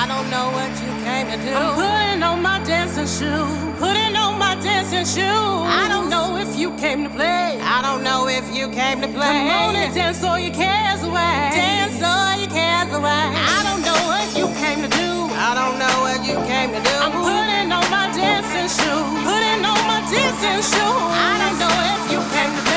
I don't know what you came to do. I'm putting on my dancing shoes. Putting on my dancing shoes. I don't know if you came to play. I don't know if you came to play. Come on and dance all your cares away. Dance all your cares away. I don't know what you came to do. I don't know what you came to do. I'm putting on my dancing shoes. Putting on my dancing shoes. I don't know if you came to play.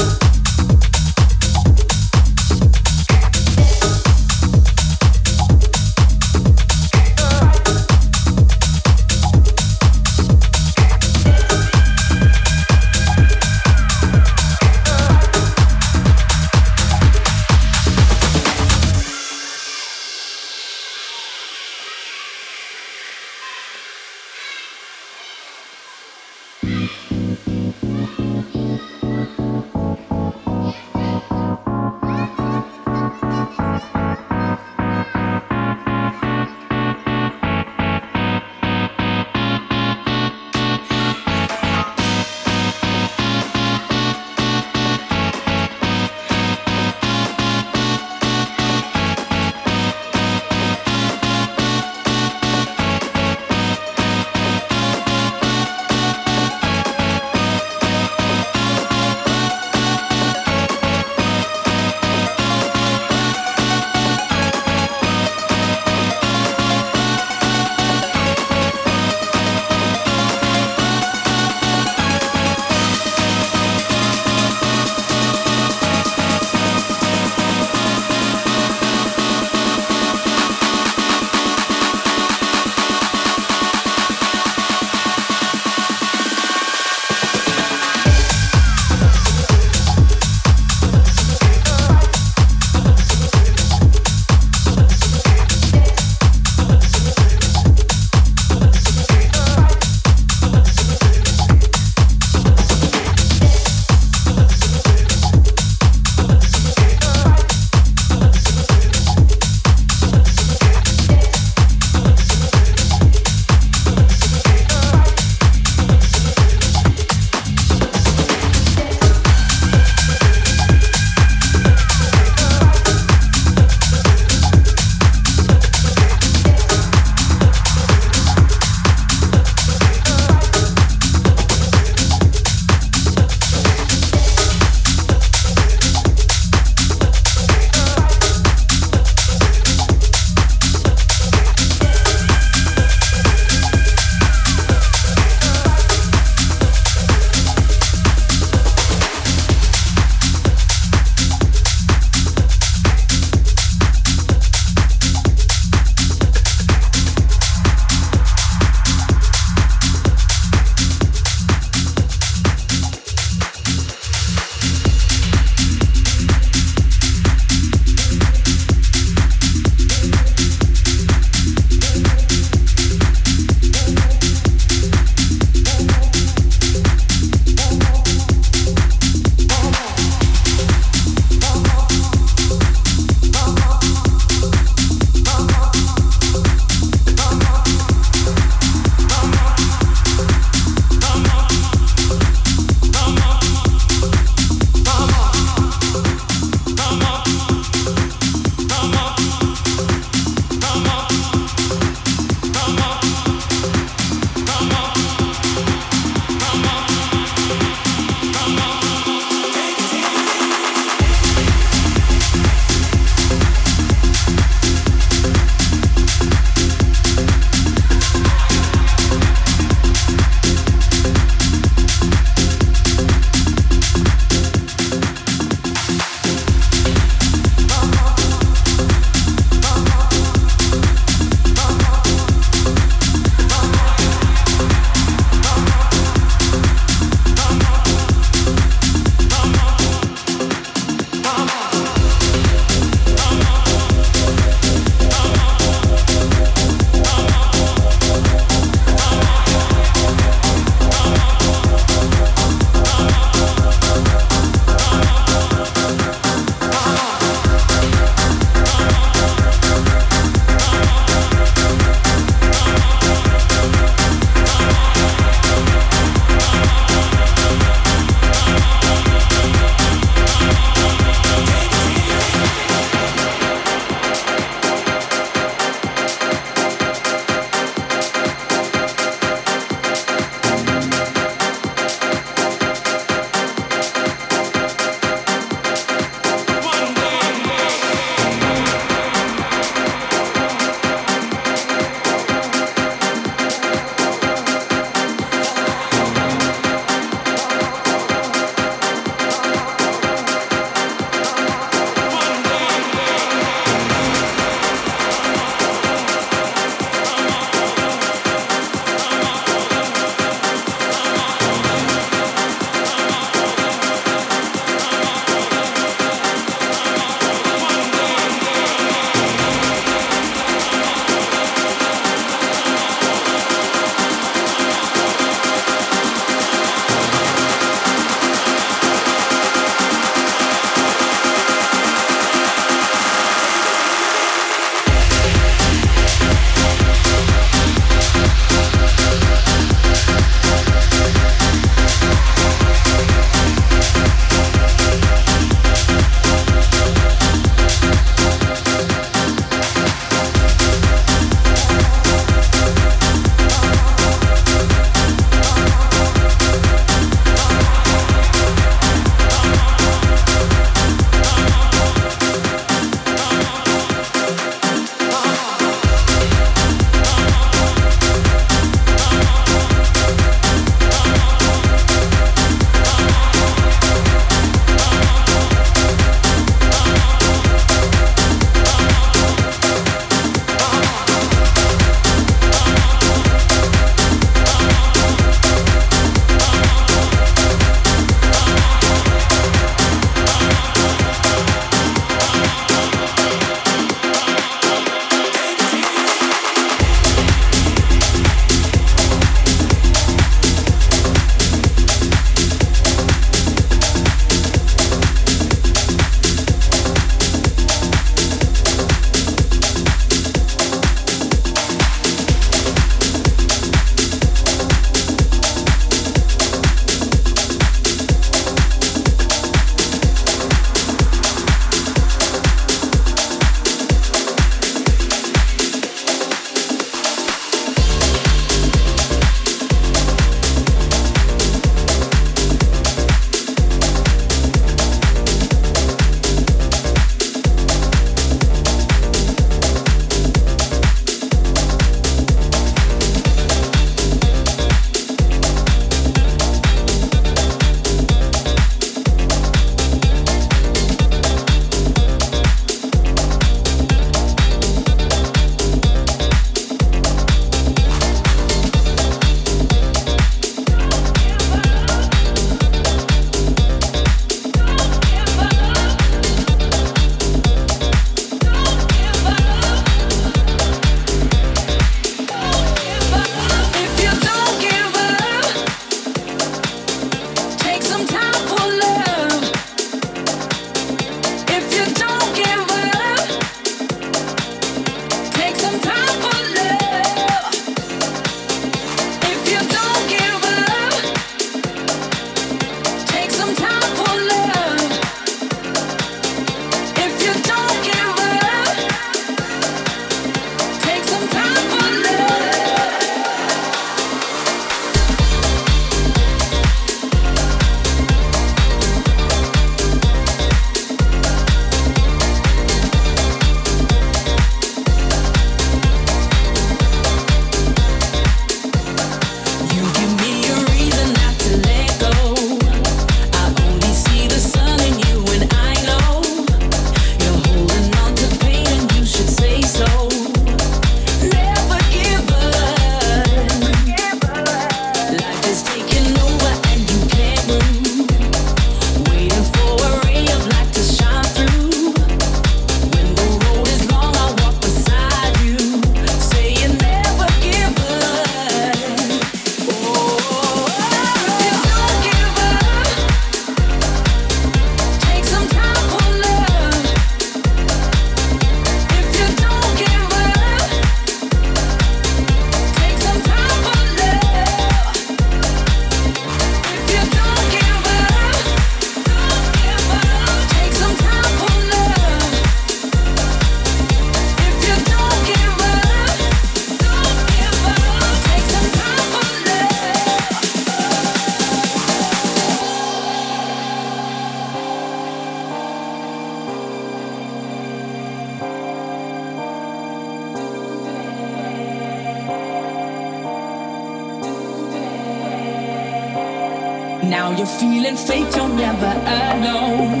you're feeling faith, you're never alone.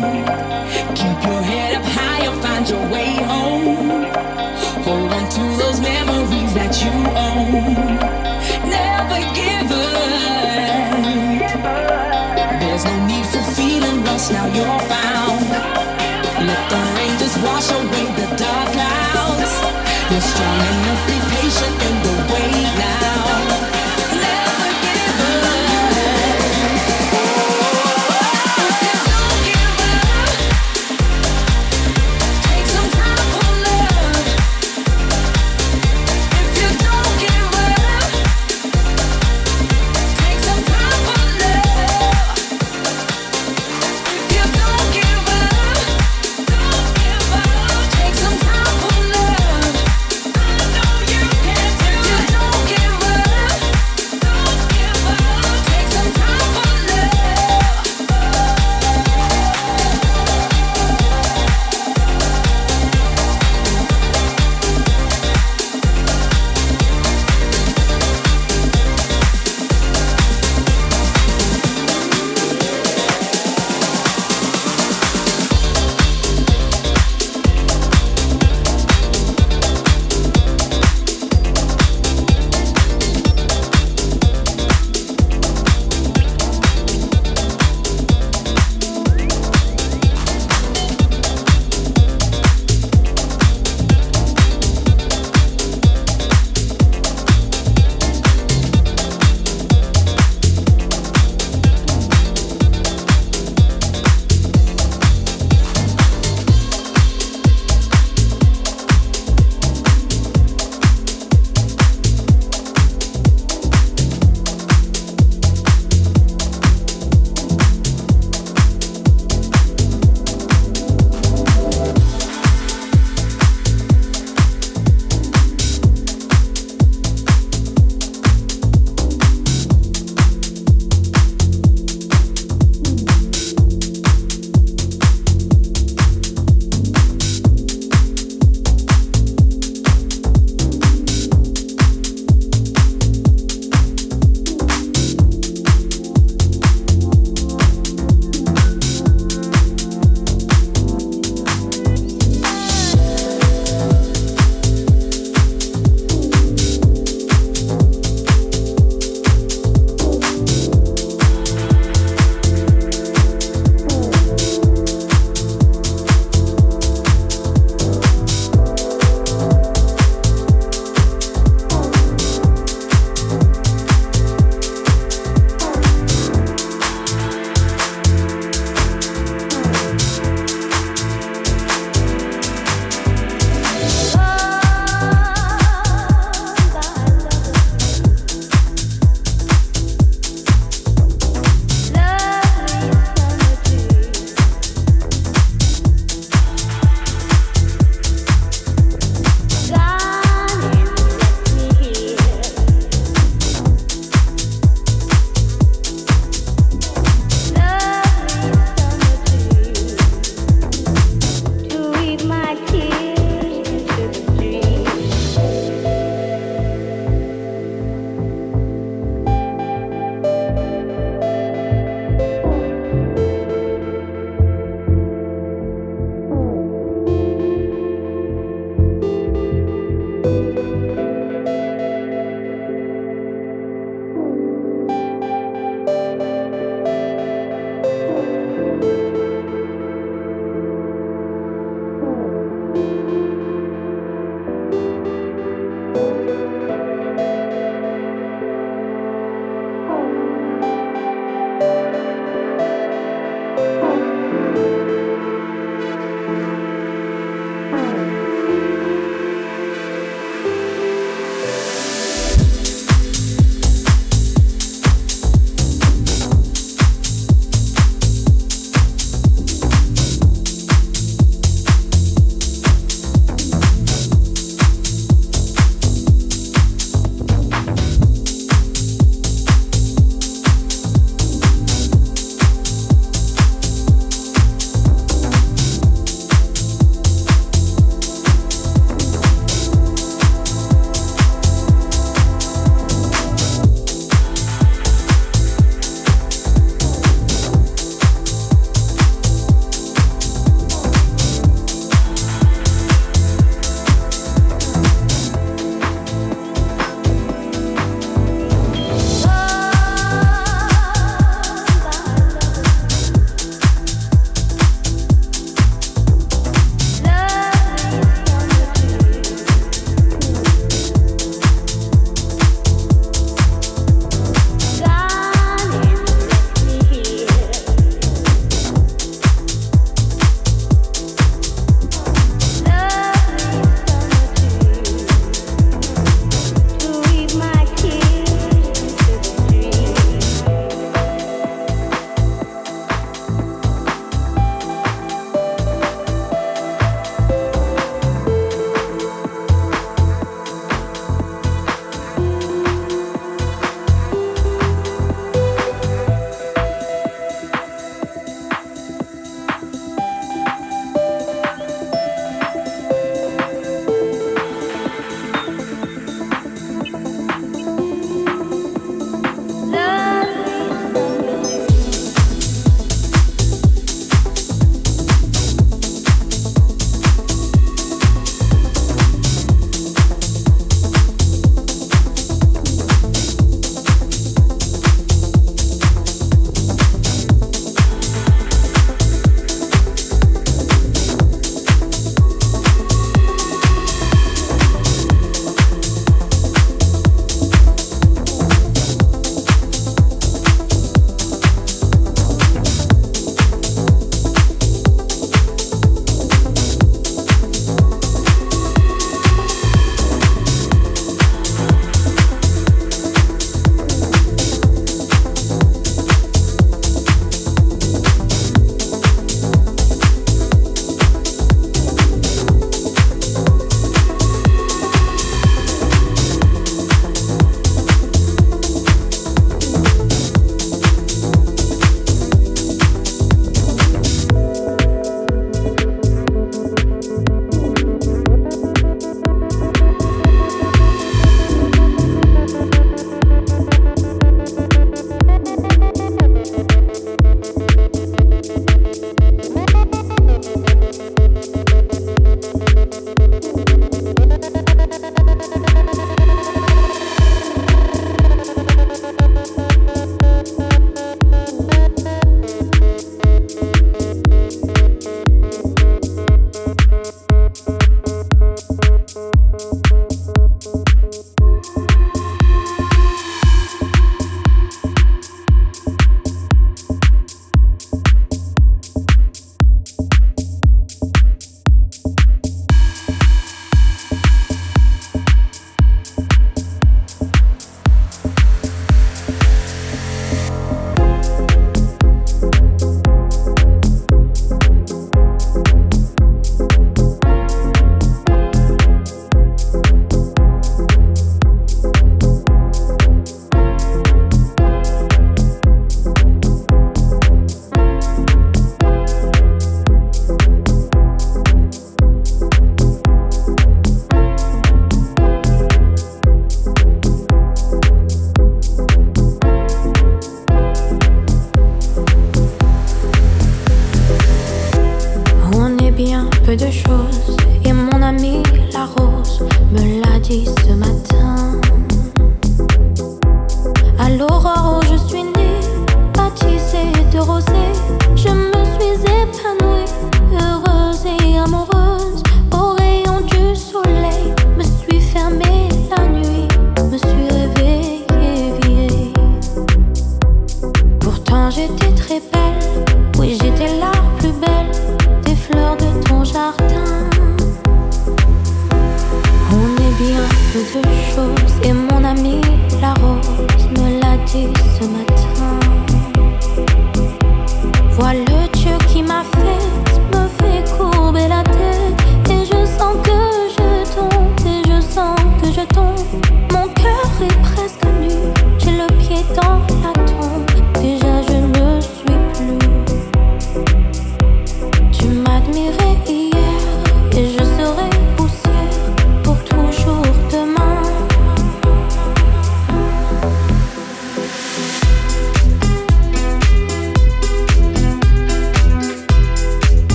Keep your head up high, you'll find your way home. Hold on to those memories that you own. Never give up. There's no need for feeling lost now. You're